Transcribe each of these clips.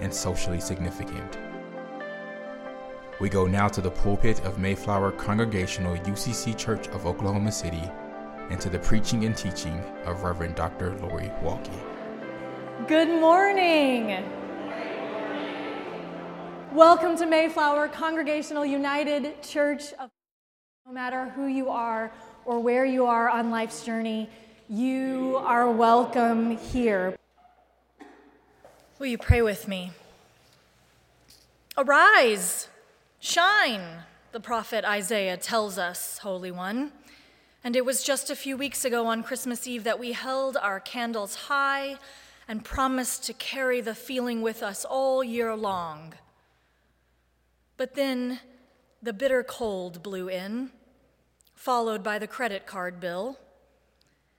and socially significant. We go now to the pulpit of Mayflower Congregational UCC Church of Oklahoma City and to the preaching and teaching of Reverend Dr. Lori Walke. Good morning. Welcome to Mayflower Congregational United Church of no matter who you are or where you are on life's journey, you are welcome here. Will you pray with me? Arise, shine, the prophet Isaiah tells us, Holy One. And it was just a few weeks ago on Christmas Eve that we held our candles high and promised to carry the feeling with us all year long. But then the bitter cold blew in, followed by the credit card bill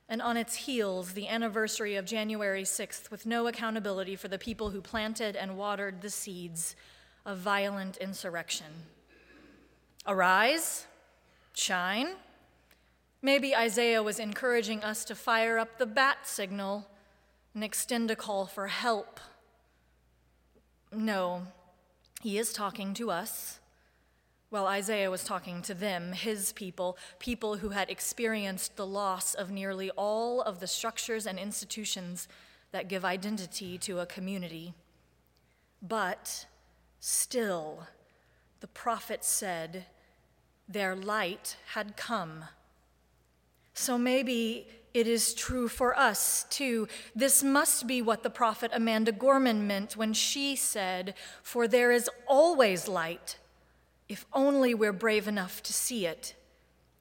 and on its heels, the anniversary of January 6th, with no accountability for the people who planted and watered the seeds of violent insurrection. Arise, shine. Maybe Isaiah was encouraging us to fire up the bat signal and extend a call for help. No, he is talking to us while Isaiah was talking to them, his people, people who had experienced the loss of nearly all of the structures and institutions that give identity to a community. But still, the prophet said, their light had come. So maybe it is true for us too. This must be what the prophet Amanda Gorman meant when she said, For there is always light if only we're brave enough to see it,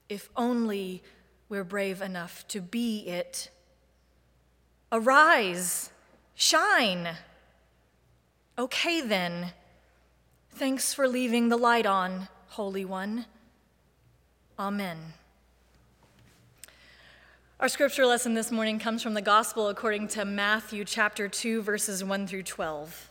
if only we're brave enough to be it. Arise, shine. Okay then. Thanks for leaving the light on, Holy One. Amen. Our scripture lesson this morning comes from the Gospel according to Matthew chapter 2, verses 1 through 12.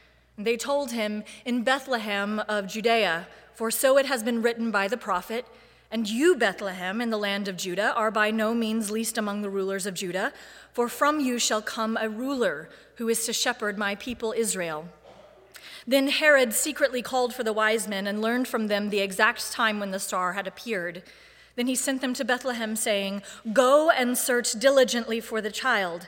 They told him, In Bethlehem of Judea, for so it has been written by the prophet, And you, Bethlehem, in the land of Judah, are by no means least among the rulers of Judah, for from you shall come a ruler who is to shepherd my people Israel. Then Herod secretly called for the wise men and learned from them the exact time when the star had appeared. Then he sent them to Bethlehem, saying, Go and search diligently for the child.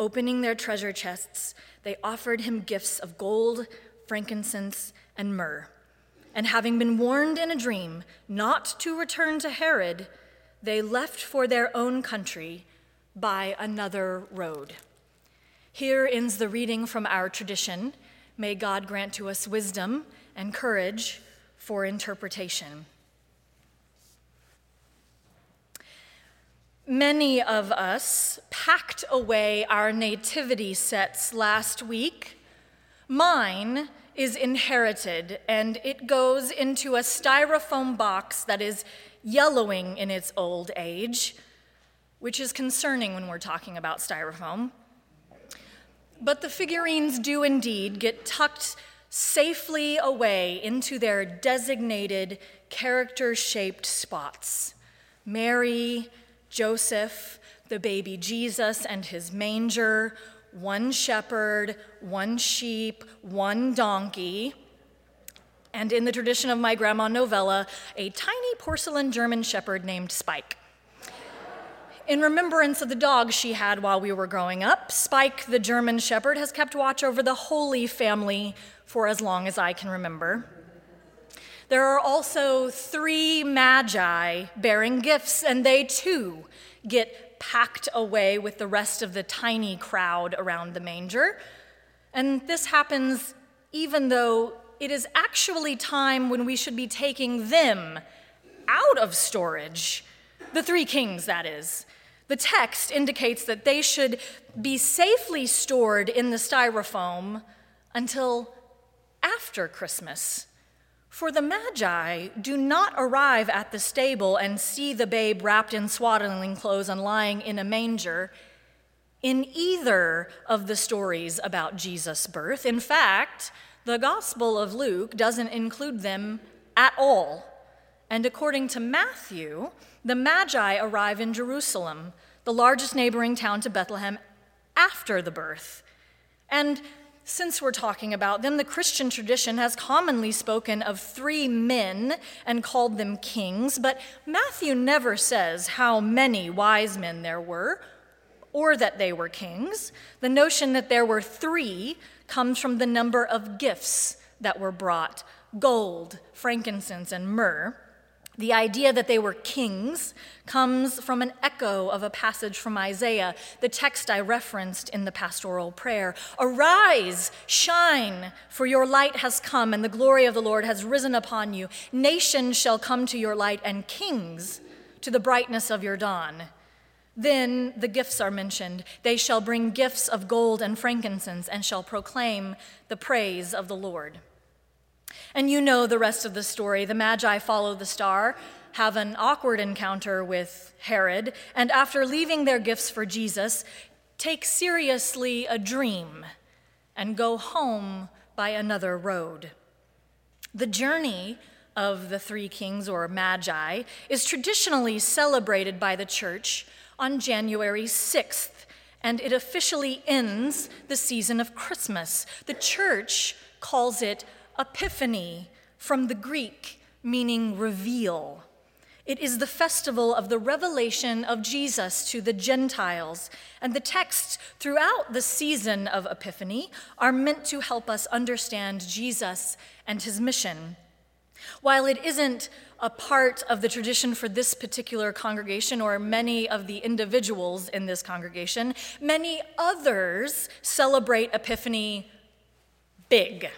Opening their treasure chests, they offered him gifts of gold, frankincense, and myrrh. And having been warned in a dream not to return to Herod, they left for their own country by another road. Here ends the reading from our tradition. May God grant to us wisdom and courage for interpretation. Many of us packed away our nativity sets last week. Mine is inherited, and it goes into a styrofoam box that is yellowing in its old age, which is concerning when we're talking about styrofoam. But the figurines do indeed get tucked safely away into their designated character shaped spots. Mary, Joseph, the baby Jesus and his manger, one shepherd, one sheep, one donkey, and in the tradition of my grandma novella, a tiny porcelain German shepherd named Spike. In remembrance of the dog she had while we were growing up, Spike the German shepherd has kept watch over the Holy Family for as long as I can remember. There are also three magi bearing gifts, and they too get packed away with the rest of the tiny crowd around the manger. And this happens even though it is actually time when we should be taking them out of storage. The three kings, that is. The text indicates that they should be safely stored in the styrofoam until after Christmas. For the Magi do not arrive at the stable and see the babe wrapped in swaddling clothes and lying in a manger in either of the stories about Jesus' birth. In fact, the Gospel of Luke doesn't include them at all. And according to Matthew, the Magi arrive in Jerusalem, the largest neighboring town to Bethlehem, after the birth. And since we're talking about them, the Christian tradition has commonly spoken of three men and called them kings, but Matthew never says how many wise men there were or that they were kings. The notion that there were three comes from the number of gifts that were brought gold, frankincense, and myrrh. The idea that they were kings comes from an echo of a passage from Isaiah, the text I referenced in the pastoral prayer. Arise, shine, for your light has come, and the glory of the Lord has risen upon you. Nations shall come to your light, and kings to the brightness of your dawn. Then the gifts are mentioned. They shall bring gifts of gold and frankincense, and shall proclaim the praise of the Lord. And you know the rest of the story. The Magi follow the star, have an awkward encounter with Herod, and after leaving their gifts for Jesus, take seriously a dream and go home by another road. The journey of the three kings or magi is traditionally celebrated by the church on January 6th, and it officially ends the season of Christmas. The church calls it Epiphany, from the Greek meaning reveal. It is the festival of the revelation of Jesus to the Gentiles, and the texts throughout the season of Epiphany are meant to help us understand Jesus and his mission. While it isn't a part of the tradition for this particular congregation or many of the individuals in this congregation, many others celebrate Epiphany big.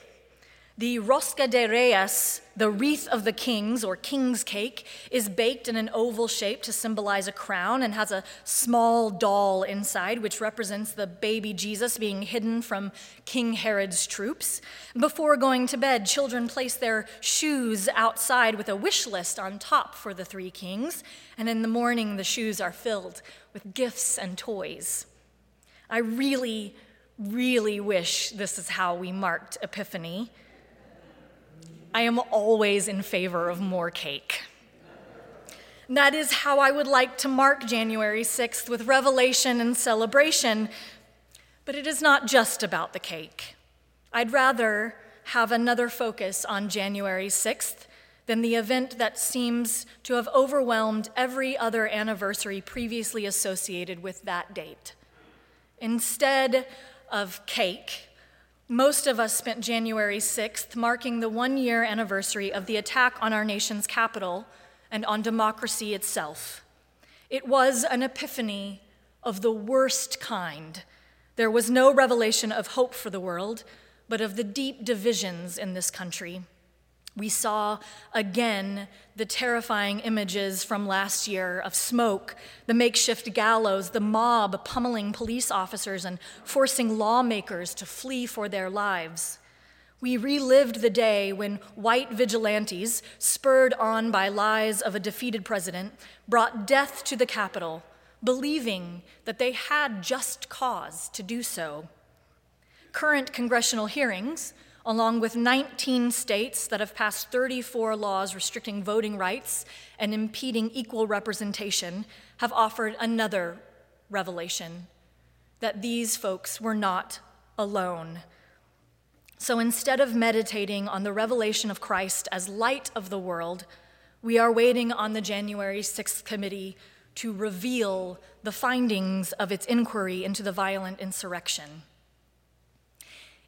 The rosca de reyes, the wreath of the kings or king's cake, is baked in an oval shape to symbolize a crown and has a small doll inside, which represents the baby Jesus being hidden from King Herod's troops. Before going to bed, children place their shoes outside with a wish list on top for the three kings, and in the morning, the shoes are filled with gifts and toys. I really, really wish this is how we marked Epiphany. I am always in favor of more cake. That is how I would like to mark January 6th with revelation and celebration. But it is not just about the cake. I'd rather have another focus on January 6th than the event that seems to have overwhelmed every other anniversary previously associated with that date. Instead of cake, most of us spent January 6th marking the one year anniversary of the attack on our nation's capital and on democracy itself. It was an epiphany of the worst kind. There was no revelation of hope for the world, but of the deep divisions in this country. We saw again the terrifying images from last year of smoke, the makeshift gallows, the mob pummeling police officers and forcing lawmakers to flee for their lives. We relived the day when white vigilantes, spurred on by lies of a defeated president, brought death to the Capitol, believing that they had just cause to do so. Current congressional hearings along with 19 states that have passed 34 laws restricting voting rights and impeding equal representation, have offered another revelation that these folks were not alone. So instead of meditating on the revelation of Christ as light of the world, we are waiting on the January 6th committee to reveal the findings of its inquiry into the violent insurrection.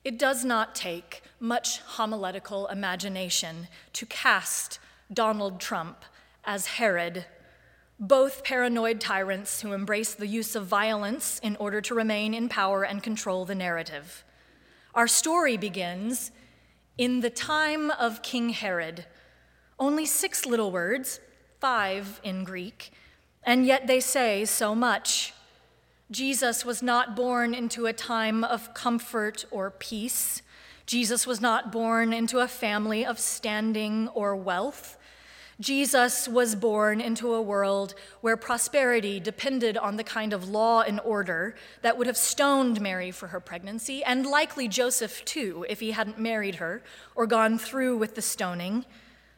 It does not take much homiletical imagination to cast Donald Trump as Herod, both paranoid tyrants who embrace the use of violence in order to remain in power and control the narrative. Our story begins in the time of King Herod. Only six little words, five in Greek, and yet they say so much. Jesus was not born into a time of comfort or peace. Jesus was not born into a family of standing or wealth. Jesus was born into a world where prosperity depended on the kind of law and order that would have stoned Mary for her pregnancy, and likely Joseph too, if he hadn't married her or gone through with the stoning.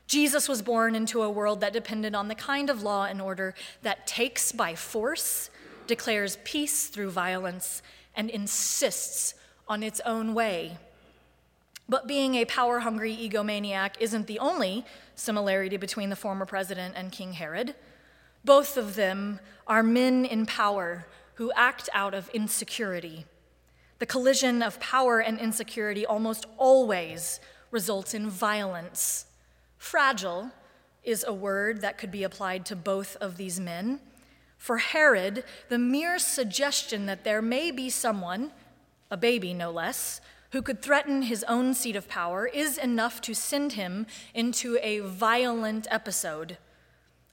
Jesus was born into a world that depended on the kind of law and order that takes by force declares peace through violence, and insists on its own way. But being a power hungry egomaniac isn't the only similarity between the former president and King Herod. Both of them are men in power who act out of insecurity. The collision of power and insecurity almost always results in violence. Fragile is a word that could be applied to both of these men. For Herod, the mere suggestion that there may be someone, a baby no less, who could threaten his own seat of power is enough to send him into a violent episode.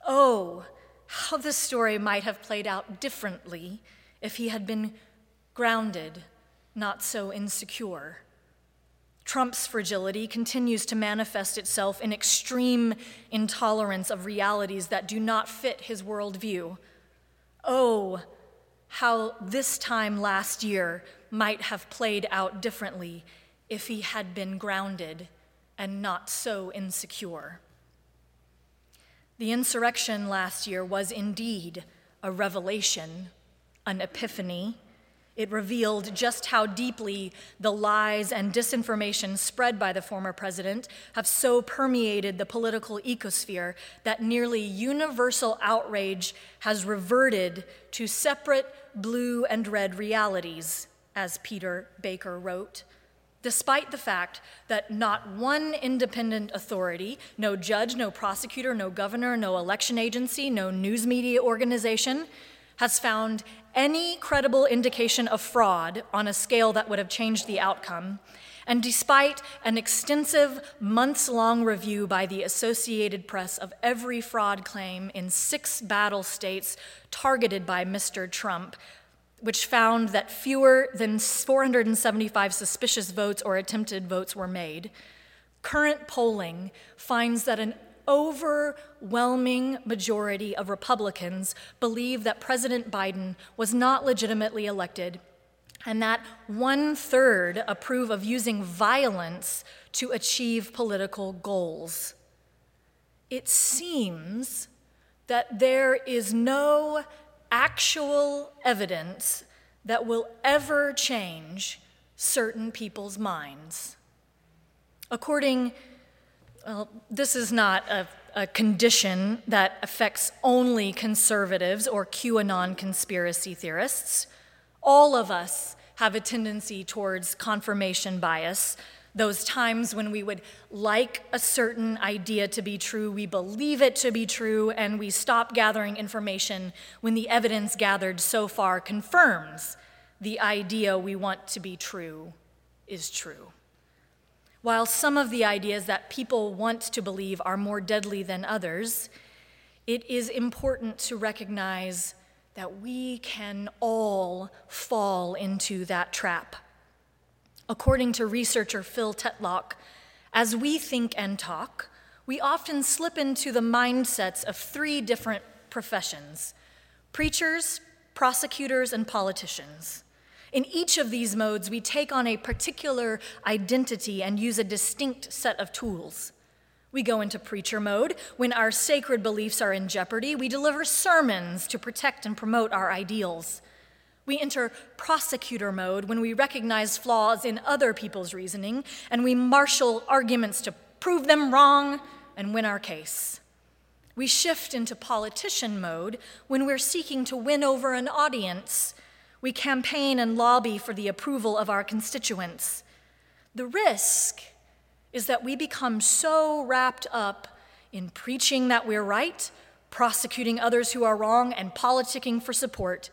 Oh, how this story might have played out differently if he had been grounded, not so insecure. Trump's fragility continues to manifest itself in extreme intolerance of realities that do not fit his worldview. Oh, how this time last year might have played out differently if he had been grounded and not so insecure. The insurrection last year was indeed a revelation, an epiphany, it revealed just how deeply the lies and disinformation spread by the former president have so permeated the political ecosphere that nearly universal outrage has reverted to separate blue and red realities, as Peter Baker wrote. Despite the fact that not one independent authority, no judge, no prosecutor, no governor, no election agency, no news media organization, has found any credible indication of fraud on a scale that would have changed the outcome. And despite an extensive months long review by the Associated Press of every fraud claim in six battle states targeted by Mr. Trump, which found that fewer than 475 suspicious votes or attempted votes were made, current polling finds that an overwhelming majority of Republicans believe that President Biden was not legitimately elected, and that one third approve of using violence to achieve political goals. It seems that there is no actual evidence that will ever change certain people's minds. According well, this is not a, a, condition that affects only conservatives or QAnon conspiracy theorists. All of us have a tendency towards confirmation bias. Those times when we would like a certain idea to be true, we believe it to be true, and we stop gathering information when the evidence gathered so far confirms the idea we want to be true is true. While some of the ideas that people want to believe are more deadly than others, it is important to recognize that we can all fall into that trap. According to researcher Phil Tetlock, as we think and talk, we often slip into the mindsets of three different professions preachers, prosecutors, and politicians. In each of these modes, we take on a particular identity and use a distinct set of tools. We go into preacher mode when our sacred beliefs are in jeopardy. We deliver sermons to protect and promote our ideals. We enter prosecutor mode when we recognize flaws in other people's reasoning and we marshal arguments to prove them wrong and win our case. We shift into politician mode when we're seeking to win over an audience. We campaign and lobby for the approval of our constituents. The risk is that we become so wrapped up in preaching that we're right, prosecuting others who are wrong, and politicking for support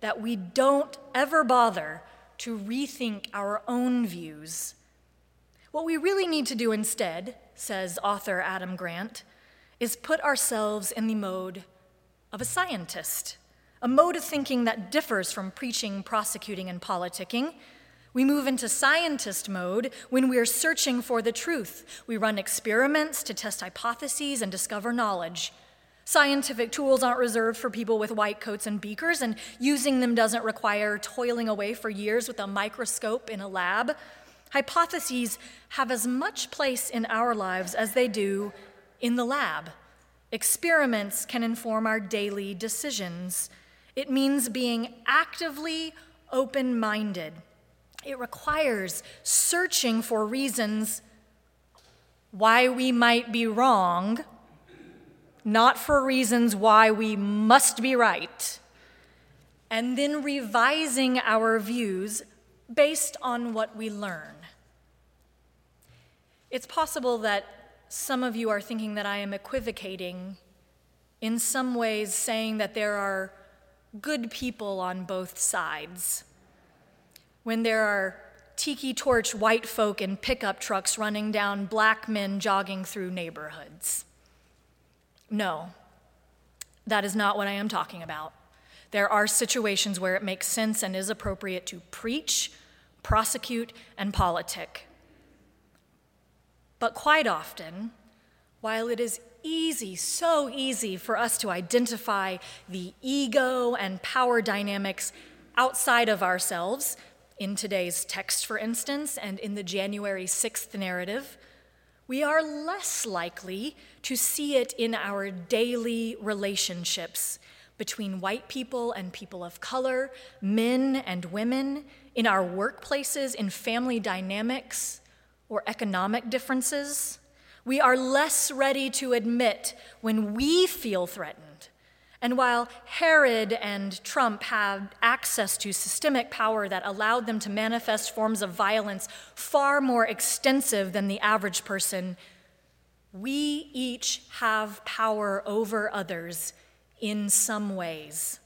that we don't ever bother to rethink our own views. What we really need to do instead, says author Adam Grant, is put ourselves in the mode of a scientist, a mode of thinking that differs from preaching, prosecuting, and politicking. We move into scientist mode when we are searching for the truth. We run experiments to test hypotheses and discover knowledge. Scientific tools aren't reserved for people with white coats and beakers, and using them doesn't require toiling away for years with a microscope in a lab. Hypotheses have as much place in our lives as they do in the lab. Experiments can inform our daily decisions. It means being actively open minded it requires searching for reasons why we might be wrong, not for reasons why we must be right, and then revising our views based on what we learn. It's possible that some of you are thinking that I am equivocating in some ways, saying that there are good people on both sides when there are tiki torch white folk in pickup trucks running down black men jogging through neighborhoods. No, that is not what I am talking about. There are situations where it makes sense and is appropriate to preach, prosecute, and politic. But quite often, while it is easy, so easy for us to identify the ego and power dynamics outside of ourselves in today's text, for instance, and in the January 6th narrative, we are less likely to see it in our daily relationships between white people and people of color, men and women, in our workplaces, in family dynamics, or economic differences. We are less ready to admit when we feel threatened and while Herod and Trump had access to systemic power that allowed them to manifest forms of violence far more extensive than the average person, we each have power over others in some ways.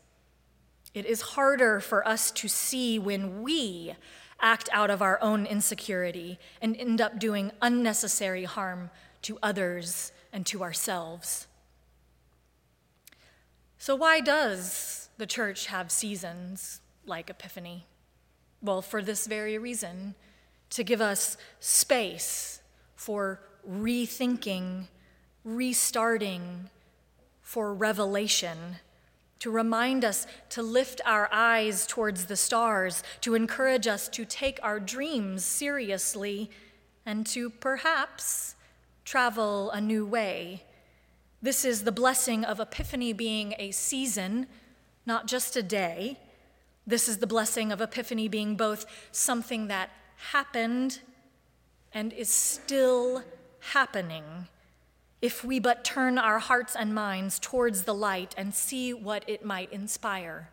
It is harder for us to see when we act out of our own insecurity and end up doing unnecessary harm to others and to ourselves. So, why does the church have seasons like Epiphany? Well, for this very reason to give us space for rethinking, restarting, for revelation, to remind us to lift our eyes towards the stars, to encourage us to take our dreams seriously, and to perhaps travel a new way this is the blessing of Epiphany being a season, not just a day. This is the blessing of Epiphany being both something that happened and is still happening if we but turn our hearts and minds towards the light and see what it might inspire.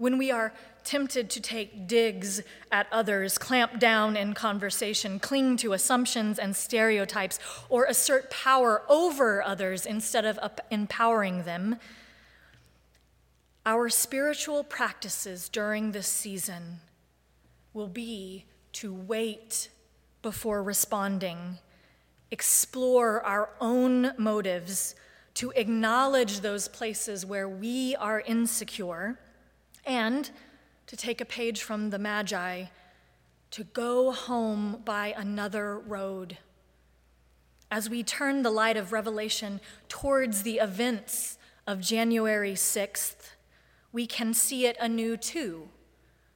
When we are tempted to take digs at others, clamp down in conversation, cling to assumptions and stereotypes, or assert power over others instead of empowering them, our spiritual practices during this season will be to wait before responding, explore our own motives, to acknowledge those places where we are insecure, and to take a page from the Magi, to go home by another road. As we turn the light of Revelation towards the events of January 6th, we can see it anew too.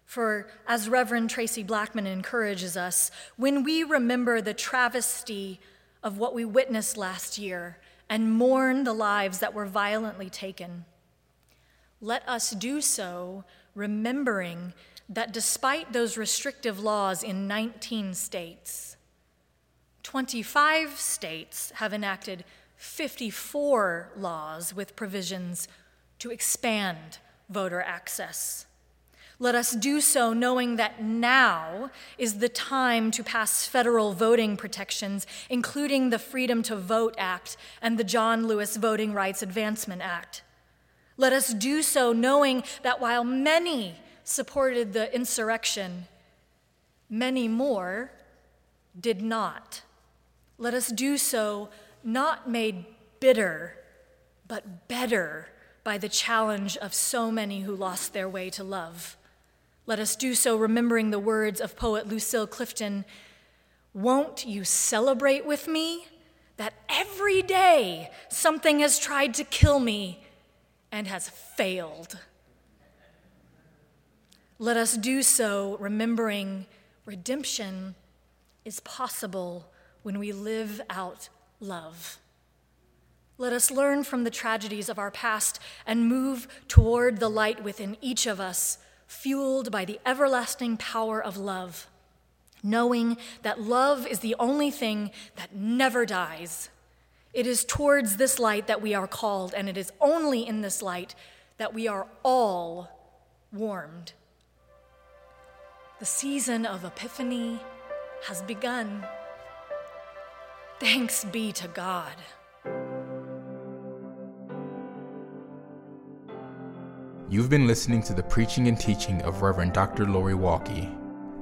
For as Reverend Traci Blackmon encourages us, when we remember the travesty of what we witnessed last year and mourn the lives that were violently taken, let us do so remembering that despite those restrictive laws in 19 states, 25 states have enacted 54 laws with provisions to expand voter access. Let us do so knowing that now is the time to pass federal voting protections, including the Freedom to Vote Act and the John Lewis Voting Rights Advancement Act. Let us do so knowing that while many supported the insurrection, many more did not. Let us do so not made bitter, but better by the challenge of so many who lost their way to love. Let us do so remembering the words of poet Lucille Clifton Won't you celebrate with me that every day something has tried to kill me and has failed? Let us do so remembering redemption is possible when we live out love. Let us learn from the tragedies of our past and move toward the light within each of us fueled by the everlasting power of love, knowing that love is the only thing that never dies. It is towards this light that we are called, and it is only in this light that we are all warmed. The season of Epiphany has begun. Thanks be to God. You've been listening to the preaching and teaching of Reverend Dr. Lori Walke,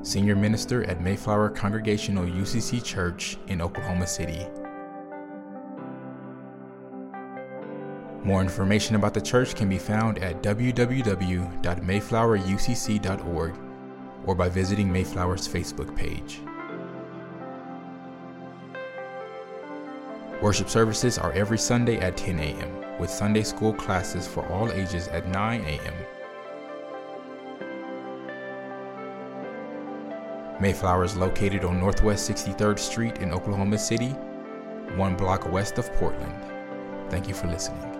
Senior Minister at Mayflower Congregational UCC Church in Oklahoma City. More information about the church can be found at www.mayflowerucc.org or by visiting Mayflower's Facebook page. Worship services are every Sunday at 10 a.m with Sunday school classes for all ages at 9 a.m. Mayflower is located on Northwest 63rd Street in Oklahoma City, one block west of Portland. Thank you for listening.